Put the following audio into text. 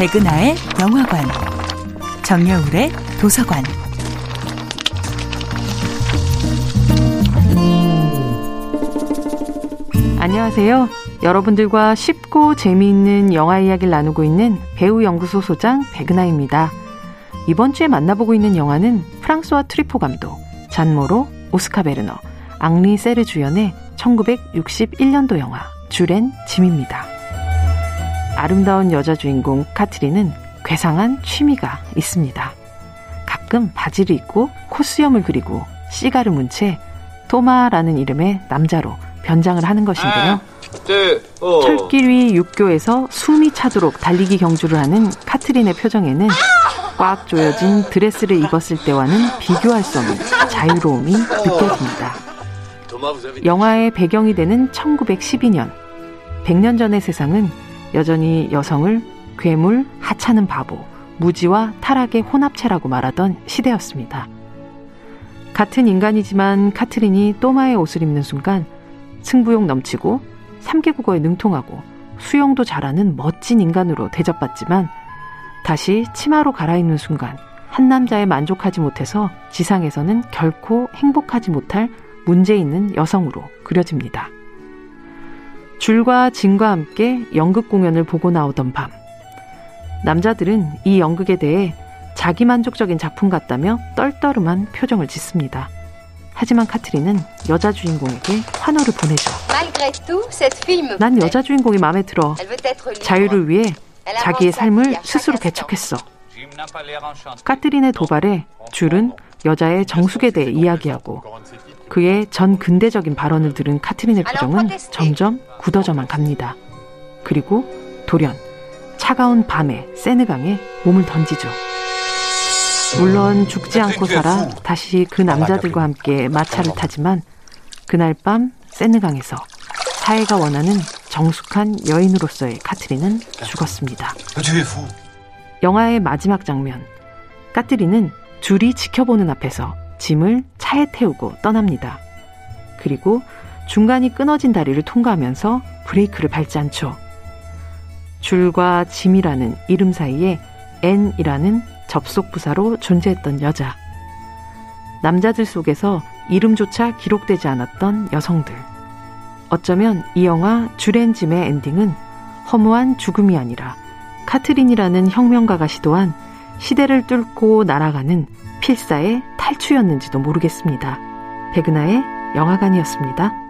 백은하의 영화관, 정여울의 도서관. 안녕하세요. 여러분들과 쉽고 재미있는 영화 이야기를 나누고 있는 배우 연구소 소장 백은하입니다. 이번 주에 만나보고 있는 영화는 프랑스와 트리포 감독, 잔모로, 오스카 베르너, 앙리 세르 주연의 1961년도 영화 주렌 짐입니다. 아름다운 여자 주인공 카트리는 괴상한 취미가 있습니다. 가끔 바지를 입고 코수염을 그리고 씨가를 문 채 토마라는 이름의 남자로 변장을 하는 것인데요. 아, 네, 어. 철길 위 육교에서 숨이 차도록 달리기 경주를 하는 카트린의 표정에는 꽉 조여진 드레스를 입었을 때와는 비교할 수 없는 자유로움이 느껴집니다. 영화의 배경이 되는 1912년, 100년 전의 세상은 여전히 여성을 괴물, 하찮은 바보, 무지와 타락의 혼합체라고 말하던 시대였습니다. 같은 인간이지만 카트린이 또마의 옷을 입는 순간 승부욕 넘치고 3개국어에 능통하고 수영도 잘하는 멋진 인간으로 대접받지만 다시 치마로 갈아입는 순간 한 남자에 만족하지 못해서 지상에서는 결코 행복하지 못할 문제 있는 여성으로 그려집니다. 줄과 진과 함께 연극 공연을 보고 나오던 밤. 남자들은 이 연극에 대해 자기 만족적인 작품 같다며 떨떠름한 표정을 짓습니다. 하지만 카트린은 여자 주인공에게 환호를 보내죠. 난 여자 주인공이 마음에 들어. 자유를 위해 자기의 삶을 스스로 개척했어. 카트린의 도발에 줄은 여자의 정숙에 대해 이야기하고 그의 전 근대적인 발언을 들은 카트린의 표정은 점점 굳어져만 갑니다. 그리고 돌연 차가운 밤에 세느강에 몸을 던지죠. 물론 죽지 않고 살아 다시 그 남자들과 함께 마차를 타지만 그날 밤 세느강에서 사회가 원하는 정숙한 여인으로서의 카트린은 죽었습니다. 영화의 마지막 장면. 까트리는 줄이 지켜보는 앞에서 짐을 차에 태우고 떠납니다. 그리고 중간이 끊어진 다리를 통과하면서 브레이크를 밟지 않죠. 줄과 짐이라는 이름 사이에 N이라는 접속 부사로 존재했던 여자. 남자들 속에서 이름조차 기록되지 않았던 여성들. 어쩌면 이 영화 주렌짐의 엔딩은 허무한 죽음이 아니라 카트린이라는 혁명가가 시도한 시대를 뚫고 날아가는 필사의 탈출이었는지도 모르겠습니다. 백은하의 영화관이었습니다.